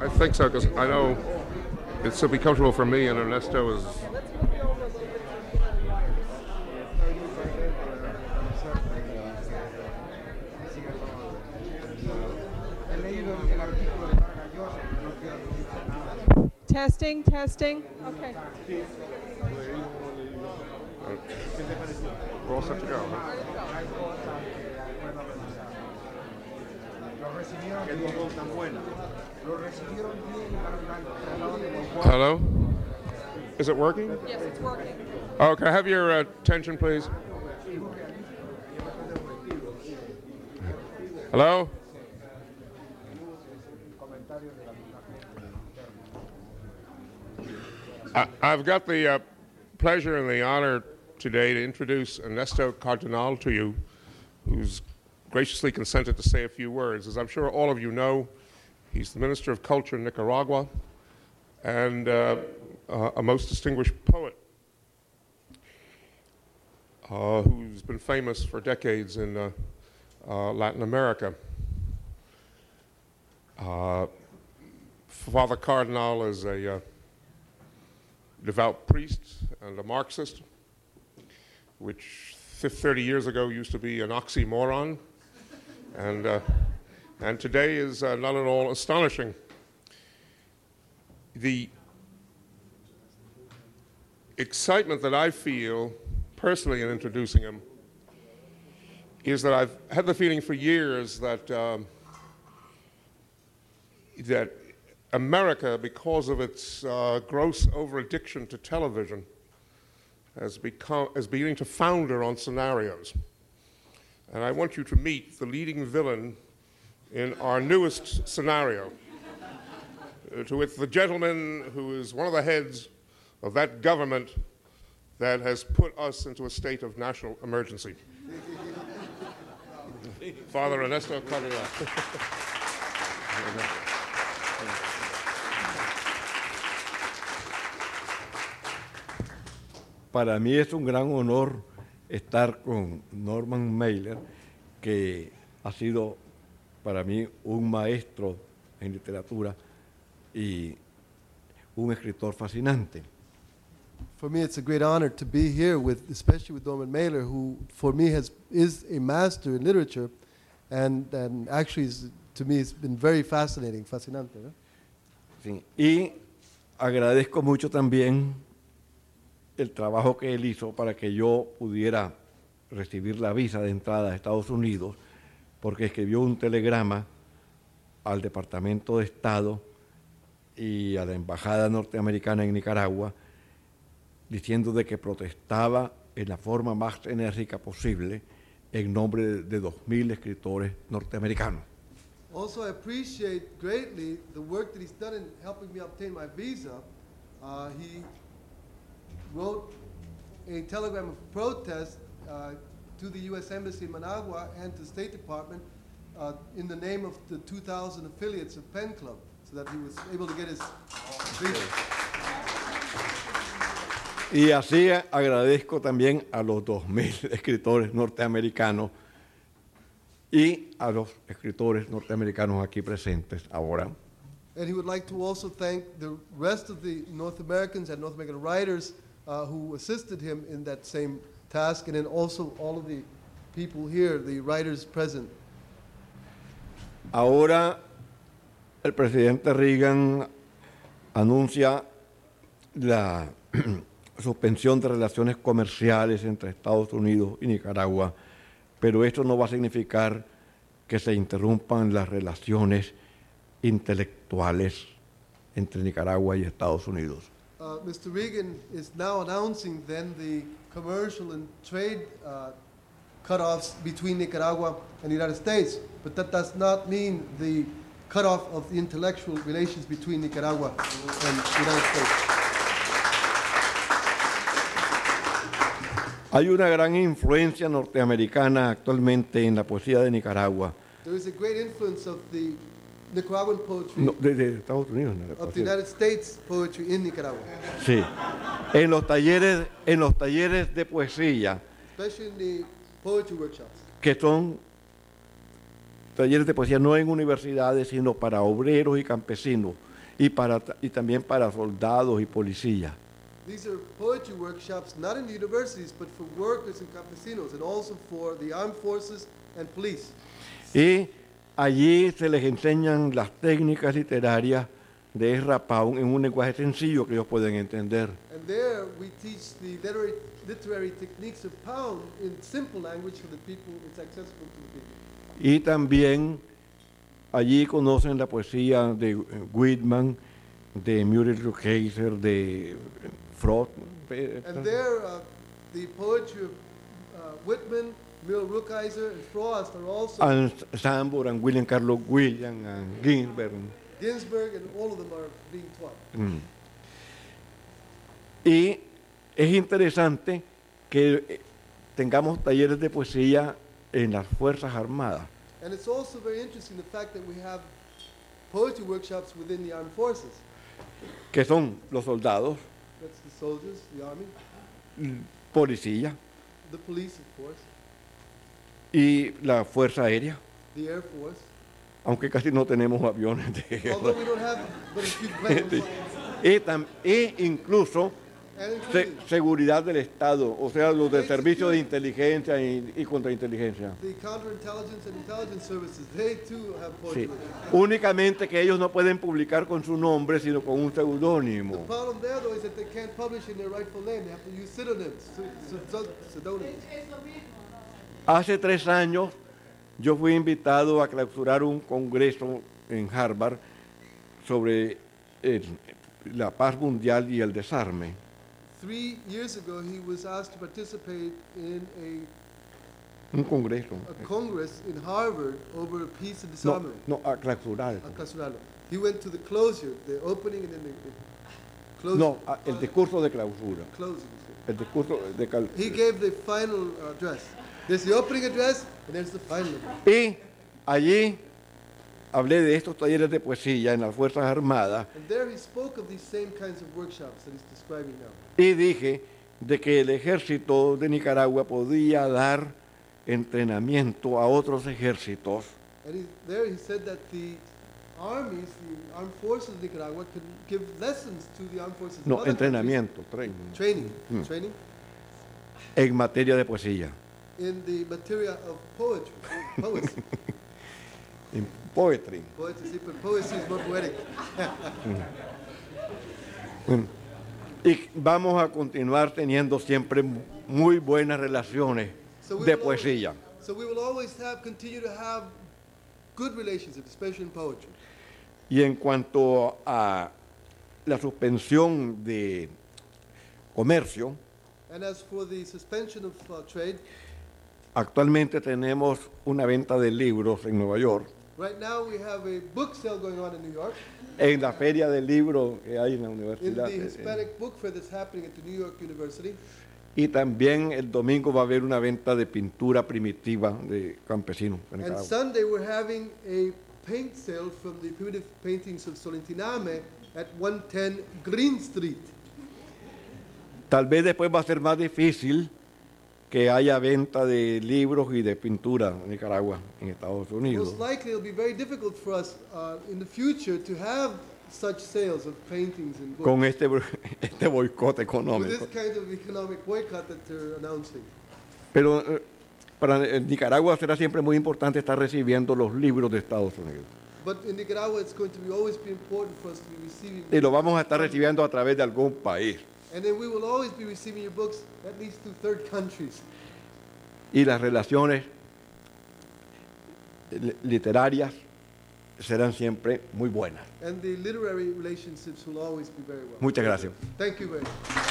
I think so, because I know it's to be comfortable for me, and Ernesto is. Testing, testing. Okay. We're all set to go. huh? Hello? Is it working? Yes, it's working. Oh, can I have your uh, attention, please? Hello? I, I've got the uh, pleasure and the honor today to introduce Ernesto Cardinal to you, who's graciously consented to say a few words. As I'm sure all of you know, he's the Minister of Culture in Nicaragua and uh, uh, a most distinguished poet uh, who's been famous for decades in uh, Latin America. Father Cardinal is a devout priest and a Marxist, which 30 years ago used to be an oxymoron, and, uh, and today is uh, not at all astonishing. The excitement that I feel personally in introducing him is that I've had the feeling for years that um, that America, because of its uh, gross over addiction to television, has become is beginning to founder on scenarios. And I want you to meet the leading villain in our newest scenario. Uh, to which the gentleman who is one of the heads of that government that has put us into a state of national emergency. Father Ernesto Cardinal. Para mí es un gran honor estar con Norman Mailer, que ha sido para mí un maestro en literatura y un escritor fascinante. For me, it's a great honor to be here with, especially with Norman Mailer, who for me has is a master in literature, and and actually, is, to me, it's been very fascinating, fascinante. ¿no? Sí, Y agradezco mucho también el trabajo que él hizo para que yo pudiera recibir la visa de entrada a Estados Unidos, porque escribió un telegrama al Departamento de Estado y a la Embajada Norteamericana en Nicaragua, diciendo de que protestaba en la forma más enérgica posible en nombre de, de 2.000 escritores norteamericanos. Also, I appreciate greatly the work that he's done in helping me obtain my visa. Uh, he wrote a telegram of protest uh, to the U.S. Embassy in Managua and to the State Department uh, in the name of the 2,000 affiliates of Penn Club, so that he was able to get his visa. Y así agradezco también a los 2.000 escritores norteamericanos y a los escritores norteamericanos aquí presentes ahora. And he would like to also thank the rest of the North Americans and North American writers uh, who assisted him in that same task, and also all of the people here, the writers present. Ahora el presidente Reagan anuncia la suspensión de relaciones comerciales entre Estados Unidos y Nicaragua, pero esto no va a significar que se interrumpan las relaciones intelectuales entre Nicaragua y Estados Unidos. Uh, Mr. Reagan is now announcing then the commercial and trade uh, cutoffs between Nicaragua and the United States, but that does not mean the cutoff of the intellectual relations between Nicaragua and the United States. Hay una gran influencia norteamericana actualmente en la poesía de Nicaragua, There is a great influence of the Nicaraguan poetry, no, de, de Estados Unidos. of the. United States poetry in Nicaragua, Sí. En los talleres, en los talleres de poesía, especially in the poetry workshops. que son talleres de poesía no en universidades, sino para obreros y campesinos, y, para, y también para soldados y policías. These are poetry workshops, not in the universities, but for workers and campesinos, and also for the armed forces and police. Y allí se les enseñan las técnicas literarias de Ezra Pound en un lenguaje sencillo que ellos pueden entender. And there we teach the literary, literary techniques of Pound in simple language for the people, it's accessible to the people. Y también allí conocen la poesía de Whitman, de Muriel Rukeyser, de Frost. eh, And there, uh, the poetry of Whitman, Muriel Rukeyser, and Frost are also, and Sanborn, and William Carlos William, and Ginsberg. Ginsberg, and all of them are being taught. Mm. Y es interesante que tengamos talleres de poesía en las Fuerzas Armadas. And it's also very interesting the fact that we have poetry workshops within the armed forces. que son los soldados, That's the soldiers, the army, policía the police, of course, y la Fuerza Aérea, the Air Force. aunque casi no tenemos aviones de Although guerra. we don't have but a few planes, e incluso se- seguridad del Estado, o sea, los del servicio de inteligencia y, y contrainteligencia. Sí. Únicamente que ellos no pueden publicar con su nombre, sino con un seudónimo. problem there, though, is that they can't publish in their rightful name. They have to use pseudonyms, pseu- pseu- pseudonyms. Hace tres años yo fui invitado a clausurar un congreso en Harvard sobre la paz mundial y el desarme. Three years ago, he was asked to participate in Un congreso. a, a congress in Harvard over a peace and disarmament. no, no a clausurar. A clausurarlo. He went to the closure, the opening and then the, the closure. No, a- el discurso de clausura. closing. El discurso de cal- He gave the final address. There's the opening address and there's the final address. Y allí hablé de estos talleres de poesía en las Fuerzas Armadas. And there he spoke of these same kinds of workshops that he's describing now. y dije de que el ejército de Nicaragua podía dar entrenamiento a otros ejércitos. And he, there he said that the armies, the armed forces of Nicaragua, could give lessons to the armed forces of No, entrenamiento, training, Training, Mm. training en materia de poesía, in the materia of poetry, poetry. poetry, sí, poesy is more poetic. Bueno, y vamos a continuar teniendo siempre muy buenas relaciones So we de will always- poesía. So we will always have, continue to have good relationships, especially in poetry. Y en cuanto a la suspensión de comercio, And as for the suspension of uh, trade, actualmente tenemos una venta de libros en Nueva York, right now we have a book sale going on in New York, en la feria del libro que hay en la in universidad. the Hispanic Book Fair that's happening at the New York University. Y también el domingo va a haber una venta de pintura primitiva de campesinos And. Sunday, we're having a paint sale from the primitive paintings of Solentiname at 110 Green Street. Tal vez después va a ser más difícil que haya venta de libros y de pintura en Nicaragua, en Estados Unidos. Most likely, it'll be very difficult for us uh, in the future to have such sales of paintings and books con este, este boicot with económico. this kind of economic boycott that they're announcing. Pero eh, para Nicaragua será siempre muy importante estar recibiendo los libros de Estados Unidos. But in Nicaragua, it's going to be always be important for us to be receiving, Y lo vamos a estar recibiendo a través de algún país. And then we will always be receiving your books at least to third countries. Y las relaciones literarias serán siempre muy buenas. And the literary relationships will always be very well. Muchas gracias. Thank you very much.